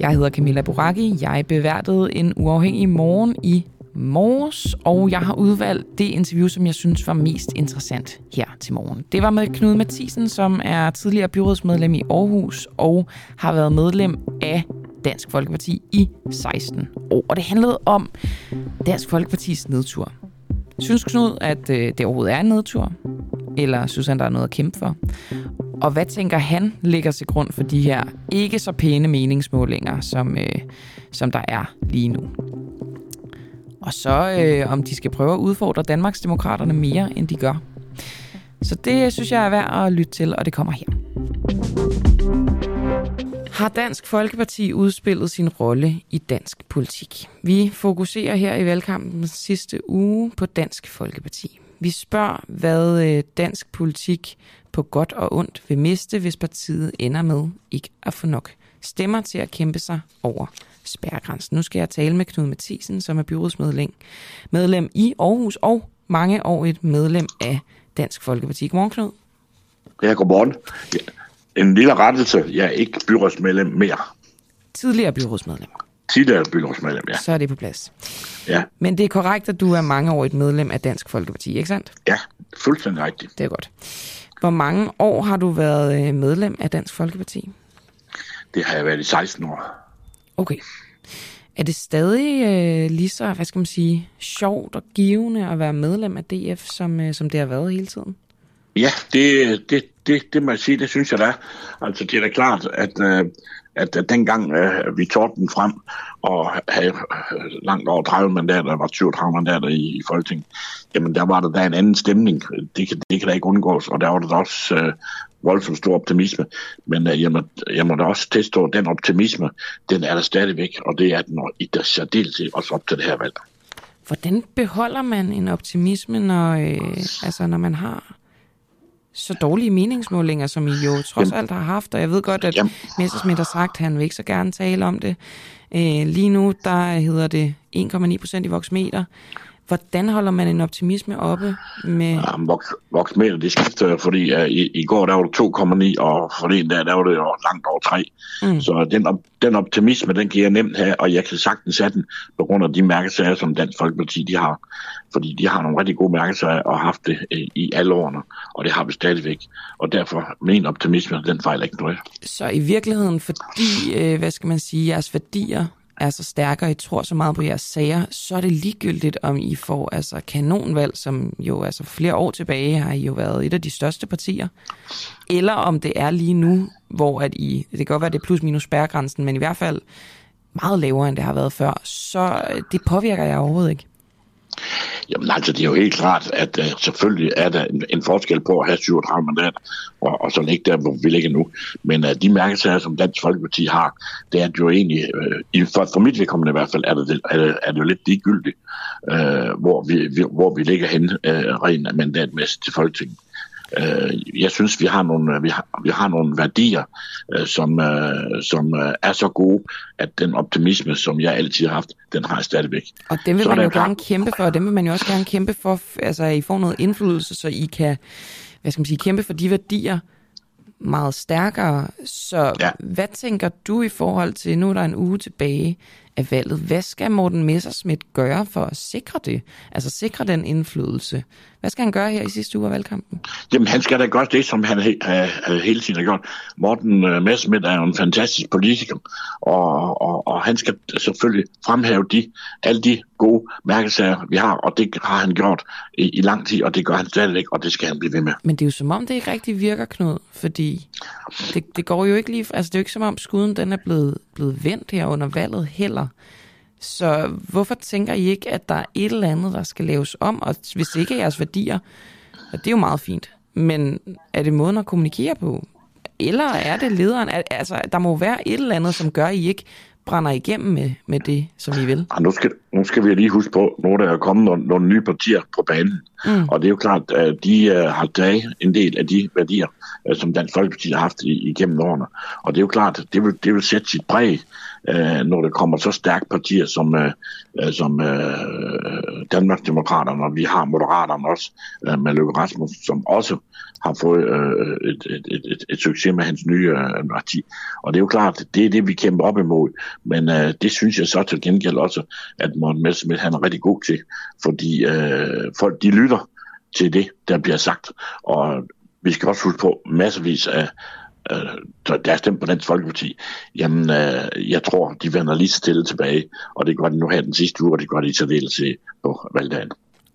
Jeg hedder Camilla Boracchi. Jeg beværtede en uafhængig morgen i morges, og jeg har udvalgt det interview, som jeg synes var mest interessant her til morgen. Det var med Knud Mathisen, som er tidligere byrådsmedlem i Aarhus og har været medlem af Dansk Folkeparti i 16 år. Og det handlede om Dansk Folkepartis nedtur. Synes Knud, at øh, det overhovedet er en nedtur? Eller synes han, der er noget at kæmpe for? Og hvad tænker han ligger til grund for de her ikke så pæne meningsmålinger, som, øh, som der er lige nu? Og så øh, om de skal prøve at udfordre Danmarksdemokraterne mere, end de gør. Så det øh, synes jeg er værd at lytte til, og det kommer her. Har Dansk Folkeparti udspillet sin rolle i dansk politik? Vi fokuserer her i valgkampen sidste uge på Dansk Folkeparti. Vi spørger, hvad øh, dansk politik på godt og ondt vil miste, hvis partiet ender med ikke at få nok stemmer til at kæmpe sig over spærregrænsen. Nu skal jeg tale med Knud Mathisen, som er byrådsmedlem medlem i Aarhus og mange år et medlem af Dansk Folkeparti. Godmorgen, Knud. Ja, godmorgen. En lille rettelse. Jeg er ikke byrådsmedlem mere. Tidligere byrådsmedlem. Tidligere byrådsmedlem, ja. Så er det på plads. Ja. Men det er korrekt, at du er mange år et medlem af Dansk Folkeparti, ikke sandt? Ja, fuldstændig rigtigt. Det er godt. Hvor mange år har du været øh, medlem af Dansk Folkeparti? Det har jeg været i 16 år. Okay. Er det stadig øh, lige så, hvad skal man sige, sjovt og givende at være medlem af DF, som, øh, som det har været hele tiden? Ja, det, det, det, det må jeg sige, det synes jeg da. Altså, det er da klart, at, øh, at, at dengang øh, vi tog den frem og havde øh, langt over 30 mandater, der var 37 mandater i, i Folketinget, jamen der var der da en anden stemning. Det kan, det kan da ikke undgås, og der var der også øh, voldsomt stor optimisme. Men øh, jeg, må, jeg må da også teste, at den optimisme, den er der stadigvæk, og det er den i det særdeleshed også op til det her valg. Hvordan beholder man en optimisme, når, øh, altså, når man har så dårlige meningsmålinger, som I jo trods Jamen. alt har haft, og jeg ved godt, at Jamen. Messersmith har sagt, at han vil ikke så gerne tale om det. Øh, lige nu, der hedder det 1,9 procent i voksmeter. Hvordan holder man en optimisme oppe med... Ja, voks, voksmeter, det skifter fordi uh, i, i går der var det 2,9, og forleden der, der var det jo langt over 3. Mm. Så den, den optimisme, den kan jeg nemt have, og jeg kan sagtens have den på grund af de mærkesager, som Dansk Folkeparti de har. Fordi de har nogle rigtig gode mærkesager og har haft det uh, i alle årene, og det har vi stadigvæk. Og derfor, min optimisme, den fejler ikke noget. Så i virkeligheden, fordi, øh, hvad skal man sige, jeres værdier er så stærke, og I tror så meget på jeres sager, så er det ligegyldigt, om I får altså kanonvalg, som jo altså flere år tilbage har I jo været et af de største partier, eller om det er lige nu, hvor at I, det kan godt være, det er plus minus spærregrænsen, men i hvert fald meget lavere, end det har været før, så øh, det påvirker jeg overhovedet ikke. Jamen altså, det er jo helt klart, at uh, selvfølgelig er der en, en forskel på at have 37 mandater, og, og så ligge der, hvor vi ligger nu. Men uh, de mærkesager, som Dansk Folkeparti har, det er jo egentlig, uh, for, for mit vedkommende i hvert fald, er det, er det, er det jo lidt ligegyldigt, uh, hvor, vi, vi, hvor vi ligger hen uh, rent mandatmæssigt til Folketinget. Øh, jeg synes, vi har nogle, vi har, vi har nogle værdier, øh, som, øh, som øh, er så gode, at den optimisme, som jeg altid har haft, den har jeg stadigvæk. Og dem vil så man jo gerne kæmpe for, og dem vil man jo også gerne kæmpe for, altså I får noget indflydelse, så I kan, hvad skal man sige, kæmpe for de værdier, meget stærkere. Så ja. hvad tænker du i forhold til, nu er der en uge tilbage af valget, hvad skal Morten Messerschmidt gøre for at sikre det? Altså sikre den indflydelse? Hvad skal han gøre her i sidste uge af valgkampen? Jamen han skal da gøre det, som han he- he- hele tiden har gjort. Morten uh, Messerschmidt er jo en fantastisk politiker, og, og, og han skal selvfølgelig fremhæve de, alle de gode mærkesager, vi har, og det har han gjort i, i lang tid, og det gør han stadigvæk, og det skal han blive ved med. Men det er jo som om, det ikke rigtig virker, Knud, fordi det, det går jo ikke lige... Altså det er jo ikke som om, skuden den er blevet, blevet vendt her under valget heller. Så hvorfor tænker I ikke, at der er et eller andet, der skal laves om? Og hvis ikke er jeres værdier, og det er jo meget fint, men er det måden at kommunikere på? Eller er det lederen? Altså, der må være et eller andet, som gør, at I ikke brænder igennem med, med det, som I vil. Ja, ah, nu, skal, nu skal vi lige huske på, nu der er kommet nogle, nogle nye partier på banen. Mm. Og det er jo klart, at de uh, har taget en del af de værdier, uh, som Dansk Folkeparti har haft i, igennem årene. Og det er jo klart, det vil, det vil sætte sit præg øh, når det kommer så stærke partier som, øh, øh, som øh, Danmarksdemokraterne, og vi har Moderaterne også øh, med Løkke Rasmussen, som også har fået øh, et, et, et, et, et succes med hans nye øh, parti. Og det er jo klart, det er det, vi kæmper op imod. Men øh, det synes jeg så til gengæld også, at Morten Messerschmidt han er rigtig god til. Fordi øh, folk, de lytter til det, der bliver sagt. Og vi skal også huske på masservis af øh, der er stemt på Dansk Folkeparti, jamen øh, jeg tror, de vender lige stille tilbage, og det gør de nu her den sidste uge, og det gør de i særdeleshed på valgdagen.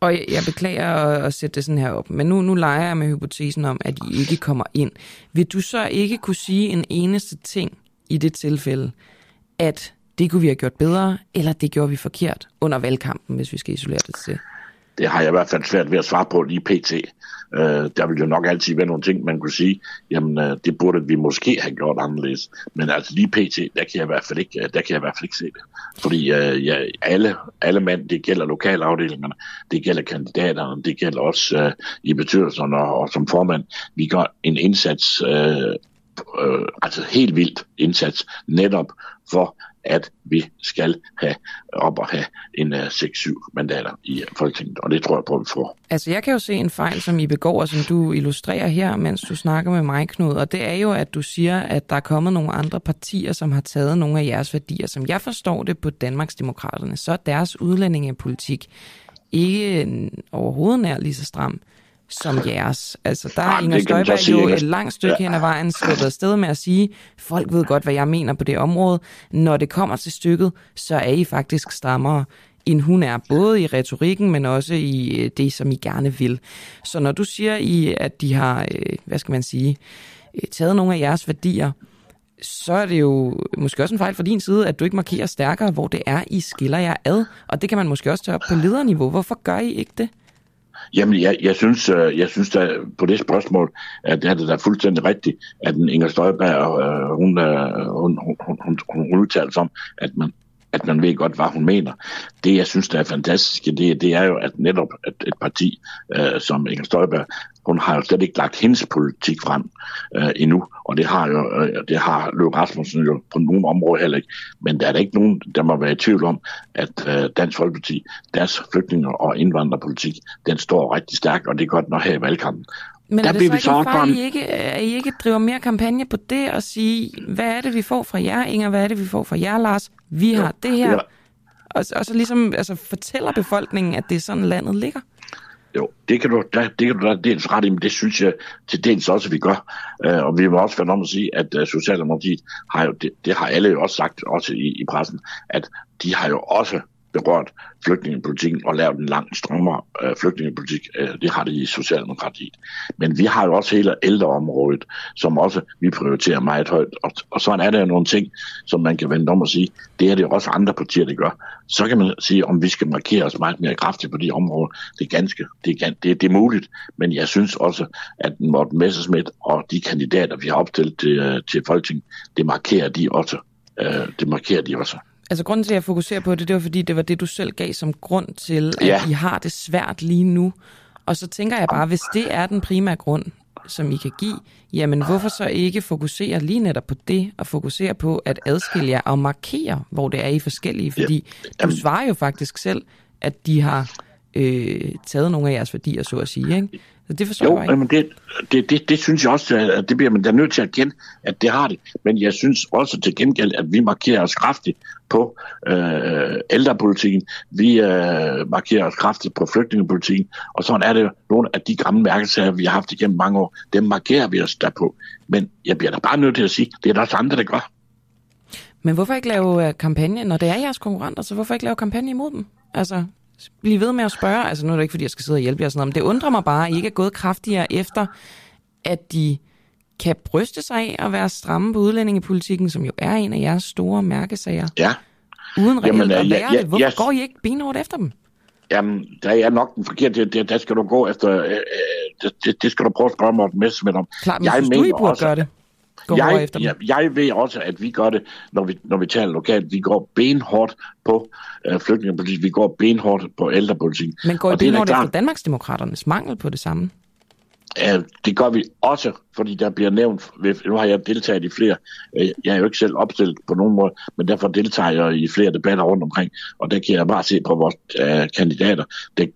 Og jeg, jeg beklager at, at sætte det sådan her op, men nu, nu leger jeg med hypotesen om, at I ikke kommer ind. Vil du så ikke kunne sige en eneste ting i det tilfælde, at det kunne vi have gjort bedre, eller det gjorde vi forkert under valgkampen, hvis vi skal isolere det til? Det har jeg i hvert fald svært ved at svare på lige pt. Øh, der vil jo nok altid være nogle ting, man kunne sige, jamen øh, det burde vi måske have gjort anderledes. Men altså lige pt, der kan jeg i hvert fald ikke, øh, der kan jeg i hvert fald ikke se det. Fordi øh, ja, alle, alle mænd, det gælder lokalafdelingerne, det gælder kandidaterne, det gælder også øh, i betydelserne og, og som formand. Vi gør en indsats, øh, øh, altså helt vildt indsats, netop for at vi skal have op og have en øh, uh, 6-7 mandater i Folketinget, og det tror jeg på, at vi får. Altså jeg kan jo se en fejl, som I begår, og som du illustrerer her, mens du snakker med mig, Knud, og det er jo, at du siger, at der er kommet nogle andre partier, som har taget nogle af jeres værdier. Som jeg forstår det på Danmarksdemokraterne, så er deres udlændingepolitik ikke øh, overhovedet nær lige så stram som jeres. Altså, der er Inger Støjberg jo et langt stykke ja. hen ad vejen sluppet afsted med at sige, folk ved godt, hvad jeg mener på det område. Når det kommer til stykket, så er I faktisk strammere end hun er, både i retorikken, men også i øh, det, som I gerne vil. Så når du siger, I, at de har, øh, hvad skal man sige, øh, taget nogle af jeres værdier, så er det jo måske også en fejl fra din side, at du ikke markerer stærkere, hvor det er, I skiller jer ad. Og det kan man måske også tage op på lederniveau. Hvorfor gør I ikke det? Jamen, jeg, jeg synes, øh, jeg synes da, på det spørgsmål, at det er det da fuldstændig rigtigt, at Inger Støjberg, øh, hun, øh, hun, hun, hun, hun, hun udtaler som, at man, at man ved godt, hvad hun mener. Det, jeg synes, der er fantastisk, det, det er jo, at netop et, et parti øh, som Inger Støjberg, hun har jo slet ikke lagt hendes politik frem øh, endnu, og det har jo øh, det har Løve Rasmussen jo på nogle områder heller ikke. Men der er der ikke nogen, der må være i tvivl om, at øh, Dansk Folkeparti, deres flygtninge- og indvandrerpolitik, den står rigtig stærkt, og det er godt nok her i valgkampen. Men der er det så ikke en fejl, I ikke, at I ikke driver mere kampagne på det og sige, hvad er det, vi får fra jer, Inger, hvad er det, vi får fra jer, Lars? Vi har ja, det her. Ja. Og, og så ligesom altså, fortæller befolkningen, at det er sådan, landet ligger. Jo, det kan du, da, det kan du da dels ret i, men det synes jeg til dels også, at vi gør. Uh, og vi må også være om at sige, at uh, Socialdemokratiet har jo, det, det har alle jo også sagt, også i, i pressen, at de har jo også berørt flygtningepolitikken og lavet en langt strammere øh, flygtningepolitik. Øh, det har det i Socialdemokratiet. Men vi har jo også hele ældreområdet, som også vi prioriterer meget højt. Og, og sådan er der jo nogle ting, som man kan vende om og sige, det er det også andre partier, der gør. Så kan man sige, om vi skal markere os meget mere kraftigt på de områder. Det er ganske, det er, det, det er muligt. Men jeg synes også, at Morten Messerschmidt og de kandidater, vi har opstillet til, øh, til Folketinget, det markerer de også. Øh, det markerer de også. Altså grunden til, at jeg fokuserer på det, det var fordi, det var det, du selv gav som grund til, at ja. I har det svært lige nu. Og så tænker jeg bare, hvis det er den primære grund, som I kan give, jamen hvorfor så ikke fokusere lige netop på det, og fokusere på at adskille jer og markere, hvor det er I forskellige, fordi ja. du svarer jo faktisk selv, at de har øh, taget nogle af jeres værdier, så at sige, ikke? Så det forstår jo, jeg ikke. Men det, det, det, det synes jeg også, at det bliver man da nødt til at kende, at det har det. Men jeg synes også til gengæld, at vi markerer os kraftigt på øh, ældrepolitikken, vi øh, markerer os kraftigt på flygtningepolitikken, og sådan er det jo nogle af de gamle mærkesager, vi har haft igennem mange år, dem markerer vi os der på. Men jeg bliver da bare nødt til at sige, det er der også andre, der gør. Men hvorfor ikke lave øh, kampagne, når det er jeres konkurrenter, så hvorfor ikke lave kampagne imod dem? Altså, blive ved med at spørge. Altså nu er det ikke, fordi jeg skal sidde og hjælpe jer sådan noget, men det undrer mig bare, at I ikke er gået kraftigere efter, at de kan bryste sig af at være stramme på udlændingepolitikken, som jo er en af jeres store mærkesager. Ja. Uden reelt at lære ja, ja, det. Hvorfor yes. går I ikke benhårdt efter dem? Jamen, der er nok den forkerte. Det, der skal du gå efter... Øh, øh det, det, skal du prøve at spørge Morten Messerschmidt om. Klart, men jeg synes du, I burde også, gøre det? Gå jeg, efter dem. Jeg, jeg ved også, at vi gør det, når vi, når vi taler lokalt. Vi går benhårdt på øh, flygtningepolitik. Vi går benhårdt på ældrepolitik. Men går I benhårdt efter Danmarksdemokraternes mangel på det samme? Det gør vi også, fordi der bliver nævnt, nu har jeg deltaget i flere, uh, jeg er jo ikke selv opstillet på nogen måde, men derfor deltager jeg i flere debatter rundt omkring, og der kan jeg bare se på vores uh, kandidater, det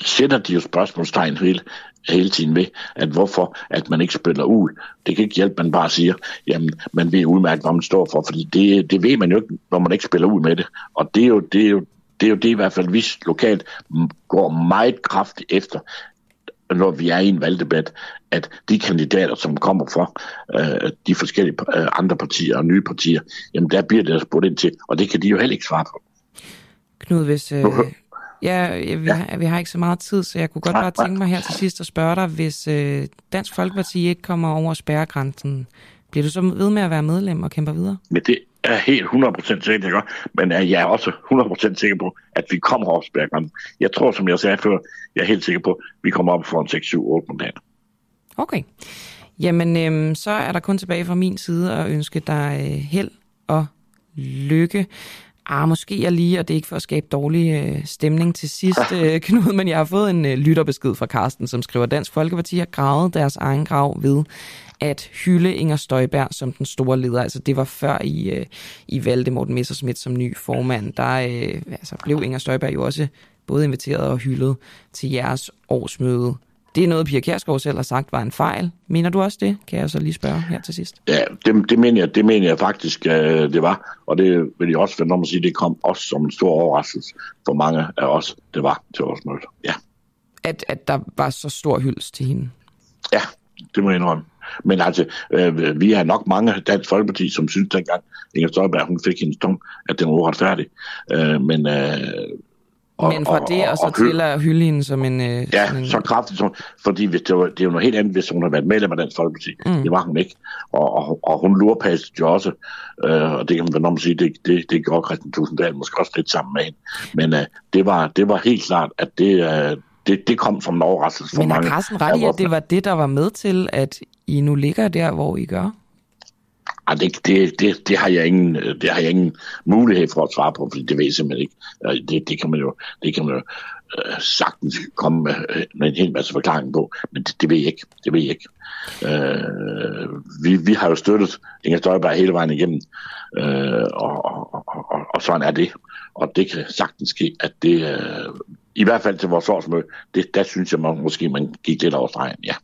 sætter de jo spørgsmålstegn hele, hele tiden ved, at hvorfor at man ikke spiller ud. Det kan ikke hjælpe, man bare siger, jamen man ved udmærket, hvad man står for, fordi det, det ved man jo ikke, når man ikke spiller ud med det. Og det er jo det, er jo, det, er jo det i hvert fald, vi lokalt går meget kraftigt efter, når vi er i en valgdebat, at de kandidater, som kommer fra øh, de forskellige øh, andre partier og nye partier, jamen der bliver det spurgt ind til, og det kan de jo heller ikke svare på. Knud, hvis, øh, Ja, vi, ja. Har, vi har ikke så meget tid, så jeg kunne godt bare tænke mig her til sidst at spørge dig, hvis øh, Dansk Folkeparti ikke kommer over spærregrænsen, bliver du så ved med at være medlem og kæmper videre? Men det er helt 100% sikker, jeg gør. Men jeg er også 100% sikker på, at vi kommer over spærregrænsen. Jeg tror, som jeg sagde før, jeg er helt sikker på, at vi kommer op for en 6-7-8 mandater. Okay. Jamen, øhm, så er der kun tilbage fra min side at ønske dig øh, held og lykke. Ah, måske jeg lige, og det er ikke for at skabe dårlig øh, stemning til sidst, øh, Knud, men jeg har fået en øh, lytterbesked fra Karsten, som skriver, Dansk Folkeparti har gravet deres egen grav ved at hylde Inger Støjberg som den store leder. Altså det var før I, øh, I valgte Morten Messersmith som ny formand. Der øh, altså, blev Inger Støjberg jo også både inviteret og hyldet til jeres årsmøde. Det er noget, Pia Kjærsgaard selv har sagt var en fejl. Mener du også det? Kan jeg så lige spørge her til sidst. Ja, det, det, mener, jeg, det mener jeg faktisk, uh, det var. Og det vil jeg også finde om at sige, det kom også som en stor overraskelse for mange af os, det var til vores møde. Ja. At, at der var så stor hylds til hende? Ja, det må jeg indrømme. Men altså, øh, vi har nok mange Dansk Folkeparti, som synes dengang Inger Støjberg, hun fik hendes tung, at den var uretfærdig. Øh, men øh, og, Men fra og, det og, så og, til at hylde hende som en... Øh, ja, en... så kraftigt som... Fordi hvis det, var, det er jo noget helt andet, hvis hun har været medlem af Dansk Folkeparti. Mm. Det var hun ikke. Og, og, og hun lurpassede jo også. Øh, og det kan man vel sige, det, det, det gjorde Christian Tusinddal måske også lidt sammen med hende. Men øh, det, var, det var helt klart, at det... Øh, det, det kom som en overraskelse for Men mange. Men har Carsten ret i, at det var det, der var med til, at I nu ligger der, hvor I gør? Ej, det, det, det, det, har jeg ingen, øh, det har jeg ingen mulighed for at svare på, fordi det ved jeg simpelthen ikke. Øh, det, det kan man jo, det kan man jo øh, sagtens komme med, øh, med en hel masse forklaring på, men det, det ved jeg ikke. Det ved jeg ikke. Øh, vi, vi har jo støttet Inger Støjberg hele vejen igennem, øh, og, og, og, og, og sådan er det. Og det kan sagtens ske, at det, øh, i hvert fald til vores årsmøde, det, der synes jeg man, måske, man gik lidt over stregen, ja.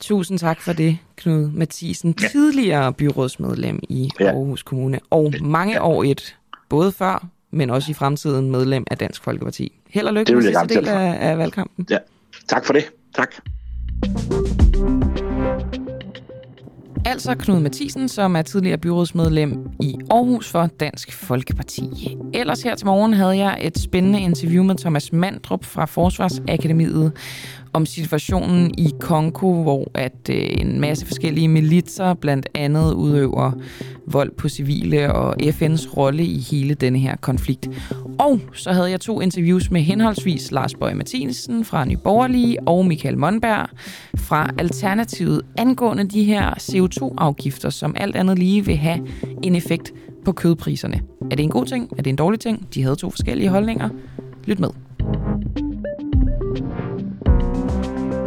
Tusind tak for det, Knud Mathisen, ja. tidligere byrådsmedlem i ja. Aarhus Kommune, og mange år et, både før, men også i fremtiden medlem af Dansk Folkeparti. Held og lykke med sidste del af, af valgkampen. Ja, tak for det. Tak. Altså Knud Mathisen, som er tidligere byrådsmedlem i Aarhus for Dansk Folkeparti. Ellers her til morgen havde jeg et spændende interview med Thomas Mandrup fra Forsvarsakademiet om situationen i Kongo, hvor at øh, en masse forskellige militser blandt andet udøver vold på civile og FN's rolle i hele denne her konflikt. Og så havde jeg to interviews med henholdsvis Lars Bøge Martinsen fra Nye Borgerlige og Michael Monberg fra Alternativet angående de her CO2-afgifter, som alt andet lige vil have en effekt på kødpriserne. Er det en god ting? Er det en dårlig ting? De havde to forskellige holdninger. Lyt med.